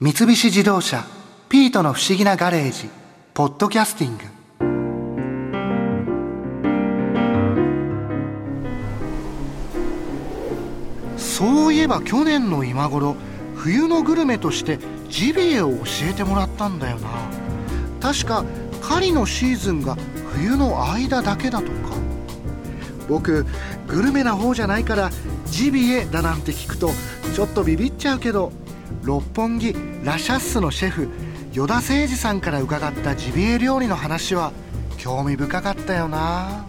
三菱自動車「ピートの不思議なガレージ」「ポッドキャスティング」そういえば去年の今頃冬のグルメとしてジビエを教えてもらったんだよな。確か狩りのシーズンが冬の間だけだとか。僕グルメな方じゃないからジビエだなんて聞くとちょっとビビっちゃうけど六本木ラシャッスのシェフ依田誠二さんから伺ったジビエ料理の話は興味深かったよな。あ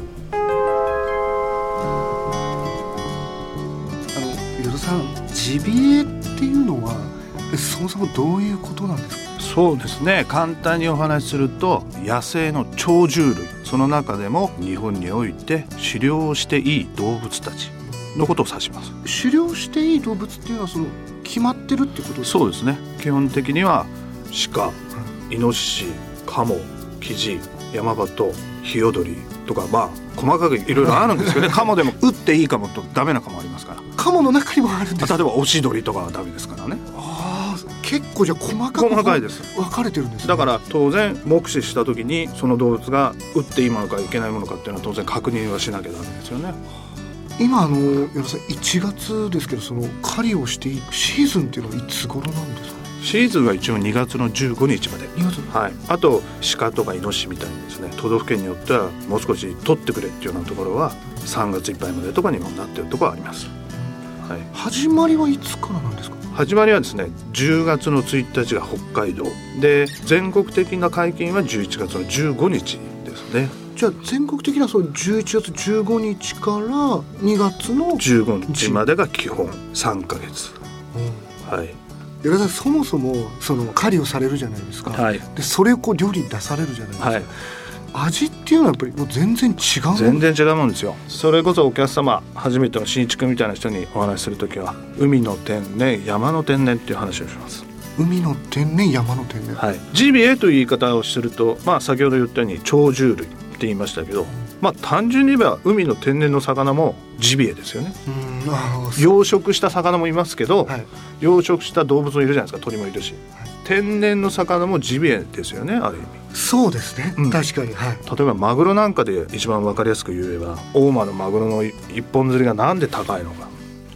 の依田さんジビエっていうのはそもそもどういうことなんですか？そうですね。簡単にお話しすると野生の鳥獣類。その中でも日本において狩猟をしていい動物たちのことを指します。狩猟していい動物っていうのはその決まってるってことですか？そうですね。基本的には鹿イノシシカモキジヤマバトヒヨドリとかまあ細かくいろいろあるんですけどね。カモでも撃っていいカモとダメなカモありますから。カモの中にもあるんです例えばオシドリとかはダメですからね。ああ結構じゃあ細かく細かいです。分かれてるんです、ね、だから当然目視した時にその動物が撃っていいものかいけないものかっていうのは当然確認はしなきゃダメですよね今あの矢田さん1月ですけどその狩りをしていいシーズンっていうのはいつ頃なんですか？シーズンは一応2月の15日まで。2月はい、あと鹿とかイノシシみたいにですね。都道府県によってはもう少し取ってくれっていうようなところは3月いっぱいまでとかにもなってるところはあります、はい、始まりはいつからなんですか？始まりはですね10月の1日が北海道。で全国的な解禁は11月の15日ですねじゃあ全国的なその11月15日から2月の、15日までが基本3ヶ月。はい、矢田さんそもそもその狩りをされるじゃないですか、はい。でそれをこう料理に出されるじゃないですか、はい、味っていうのはやっぱりもう全然違う全然違うもんですよ。それこそお客様初めての新築みたいな人にお話しする時は海の天然山の天然っていう話をします。海の天然山の天然、はい、ジビエという言い方をすると、まあ、先ほど言ったように鳥獣類って言いましたけど、まあ、単純に言えば海の天然の魚もジビエですよね。養殖した魚もいますけど、はい。養殖した動物もいるじゃないですか鳥もいるし、はい。天然の魚もジビエですよねある意味。そうですね、うん。確かに。はい。例えばマグロなんかで一番分かりやすく言えば大間のマグロの一本釣りがなんで高いのか。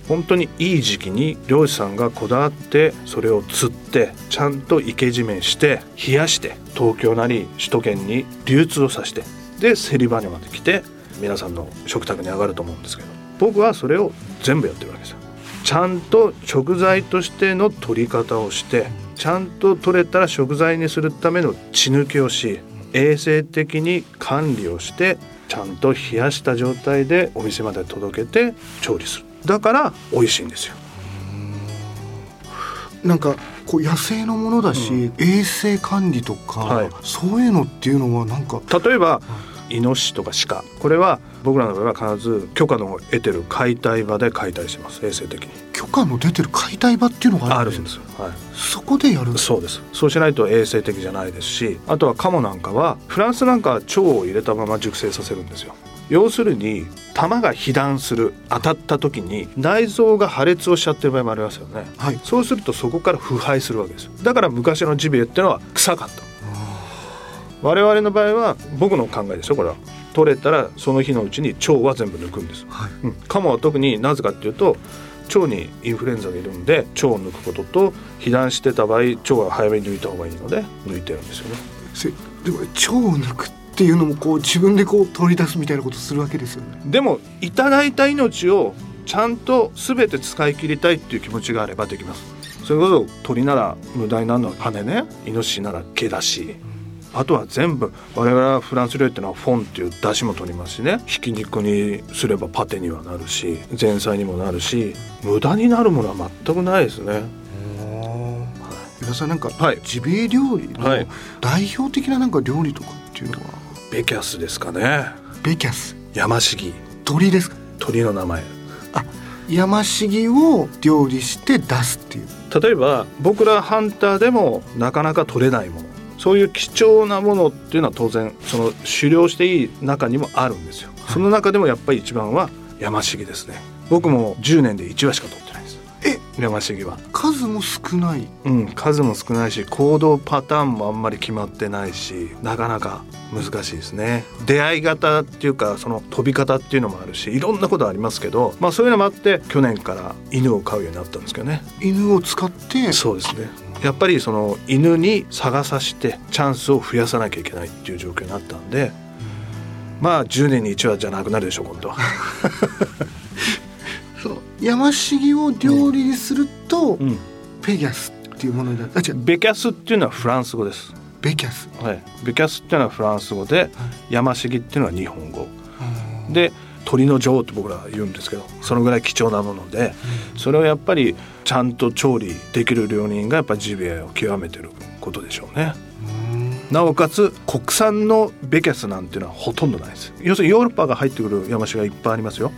本当にいい時期に漁師さんがこだわってそれを釣ってちゃんと生け締めして冷やして東京なり首都圏に流通をさせてで競り場にまで来て皆さんの食卓に上がると思うんですけど僕はそれを全部やってるわけですよ。ちゃんと食材としての取り方をしてちゃんと取れたら食材にするための血抜きをし衛生的に管理をしてちゃんと冷やした状態でお店まで届けて調理する。だから美味しいんですよ。なんかこう野生のものだし、衛生管理とか、はい。そういうのっていうのはなんか例えばイノシシとか鹿これは僕らの場合は必ず許可の得てる解体場で解体してます。衛生的に。許可の出てる解体場っていうのがあるんですよあるんです。よ、はい、そこでやるそうですそうしないと衛生的じゃないですしあとはカモなんかはフランスなんかは腸を入れたまま熟成させるんですよ。要するに弾が被弾する当たった時に内臓が破裂をしちゃってる場合もありますよね。はい。そうするとそこから腐敗するわけですよ。だから昔のジビエってのは臭かった我々の場合は僕の考えですよこれは。取れたらその日のうちに腸は全部抜くんです。はい。うん、カモは特になぜかっていうと腸にインフルエンザがいるんで腸を抜くことと被弾してた場合腸は早めに抜いた方がいいので抜いてるんですよね。せでも腸を抜くっていうのもこう自分でこう取り出すみたいなことするわけですよね。でもいただいた命をちゃんと全て使い切りたいっていう気持ちがあればできます。それこそ鳥なら無駄になるのは羽ね。イノシシなら毛だしあとは全部我々はフランス料理っていうのはフォンっていう出汁も取りますしね。ひき肉にすればパテにはなるし前菜にもなるし無駄になるものは全くないですね。伊田さんなんか、はい。ジビエ料理のはい。代表的ななんか料理とかっていうのは？ベキャスですかね。ベキャス。ヤマシギ鳥ですか？鳥の名前。ヤマシギを料理して出すっていう。例えば僕らハンターでもなかなか取れないものそういう貴重なものっていうのは当然その狩猟していい中にもあるんですよ、その中でもやっぱり一番はヤマシギですね。僕も10年で1羽しか取ってないです。え？山茂は。数も少ない。うん数も少ないし行動パターンもあんまり決まってないしなかなか難しいですね。出会い方っていうかその飛び方っていうのもあるしいろんなことありますけどまあそういうのもあって去年から犬を飼うようになったんですけどね。犬を使って？そうですねやっぱりその犬に探さしてチャンスを増やさなきゃいけないっていう状況になったんでまあ10年に1羽じゃなくなるでしょう今度は。そう。山茂を料理にすると、うん。ペギャスっていうものになる。あ違う。ベキャスっていうのはフランス語です。ベキャス。はい、ベキャスっていうのはフランス語で、山茂っていうのは日本語。で鳥の女王って僕らは言うんですけどそのぐらい貴重なものでそれをやっぱりちゃんと調理できる料理人がやっぱジビエを極めてることでしょうね。なおかつ国産のベキャスなんていうのはほとんどないです。要するにヨーロッパが入ってくる山椒がいっぱいありますよ。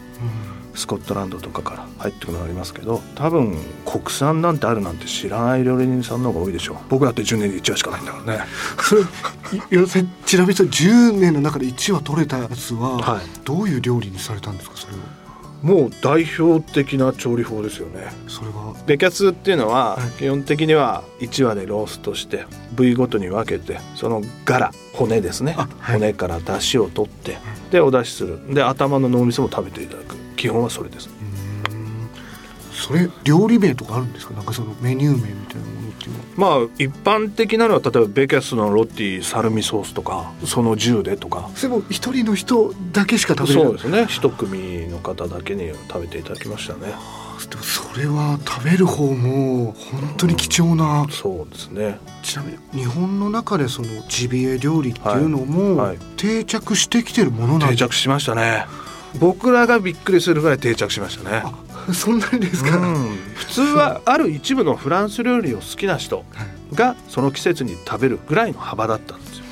スコットランドとかから入ってくるのがありますけど多分国産なんてあるなんて知らない料理人さんの方が多いでしょう。僕だって10年に1羽しかないんだからね。それい。要するにちなみにその10年の中で1羽取れたやつは、はい。どういう料理にされたんですか？それは。もう代表的な調理法ですよねそれは？ベキャスっていうのははい。基本的には1羽でローストして部位ごとに分けてそのガラ骨ですね、あはい。骨から出汁を取ってでお出しする。で頭の脳みそも食べていただく基本はそれです。それ料理名とかあるんですか？なんかそのメニュー名みたいなものっていうのは。まあ一般的なのは例えばベキャスのロティサルミソースとかその10でとか。それも一人の人だけしか食べれない。そうですね。一組の方だけに食べていただきましたね。でもそれは食べる方も本当に貴重な、そうですね。ちなみに日本の中でそのジビエ料理っていうのも定着してきてるものなん定着しましたね僕らがびっくりするぐらい定着しましたね。あそんなにですか、うん。普通はある一部のフランス料理を好きな人がその季節に食べるぐらいの幅だったんですよ。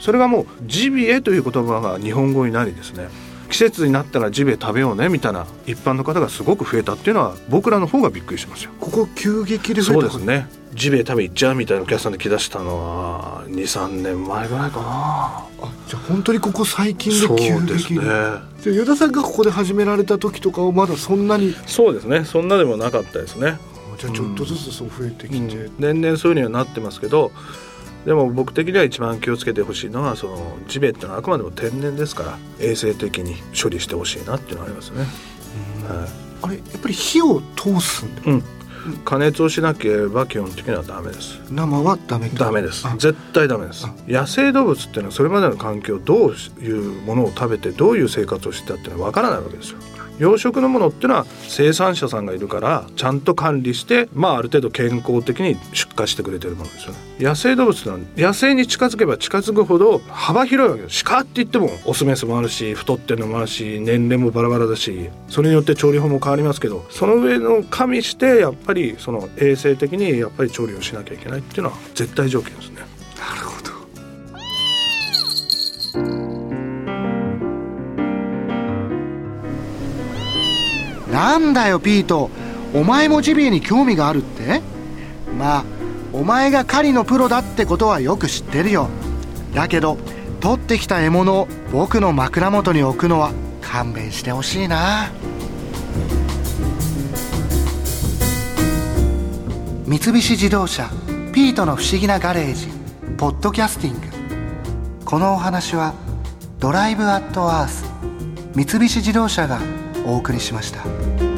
それがもうジビエという言葉が日本語になりですね季節になったらジビエ食べようねみたいな一般の方がすごく増えたっていうのは僕らの方がびっくりしますよ。ここ急激で増そうですね。ジビエ食べ行っちゃうみたいなお客さんで来だしたのは23年前ぐらいかな。あじゃあ本当にここ最近そうで急ですね。激にじゃあ与田さんがここで始められた時とかはまだそんなに。そうですね。そんなでもなかったですね。じゃあちょっとずつそう増えてきて、年々そういうにはなってますけどでも僕的には一番気をつけてほしいのはそのジビエってのはあくまでも天然ですから衛生的に処理してほしいなっていうのはありますね、はあれやっぱり火を通すんだい、うん。加熱をしなければ基本的にはダメです。生はダメダメです。あ。絶対ダメです。野生動物っていうのはそれまでの環境どういうものを食べてどういう生活をしてたっていうのは分からないわけですよ養殖のものっていうのは生産者さんがいるからちゃんと管理してまあある程度健康的に出荷してくれてるものですよね。野生動物ってのは野生に近づけば近づくほど幅広いわけです鹿って言ってもオスメスもあるし太ってるのもあるし年齢もバラバラだしそれによって調理法も変わりますけどその上の加味してやっぱりその衛生的にやっぱり調理をしなきゃいけないっていうのは絶対条件ですね。なんだよピート。お前もジビエに興味があるって？まあお前が狩りのプロだってことはよく知ってるよ。だけど取ってきた獲物を僕の枕元に置くのは勘弁してほしいな。三菱自動車「ピートの不思議なガレージ」ポッドキャスティング。このお話は「ドライブ・アット・アース」三菱自動車がお送りしました。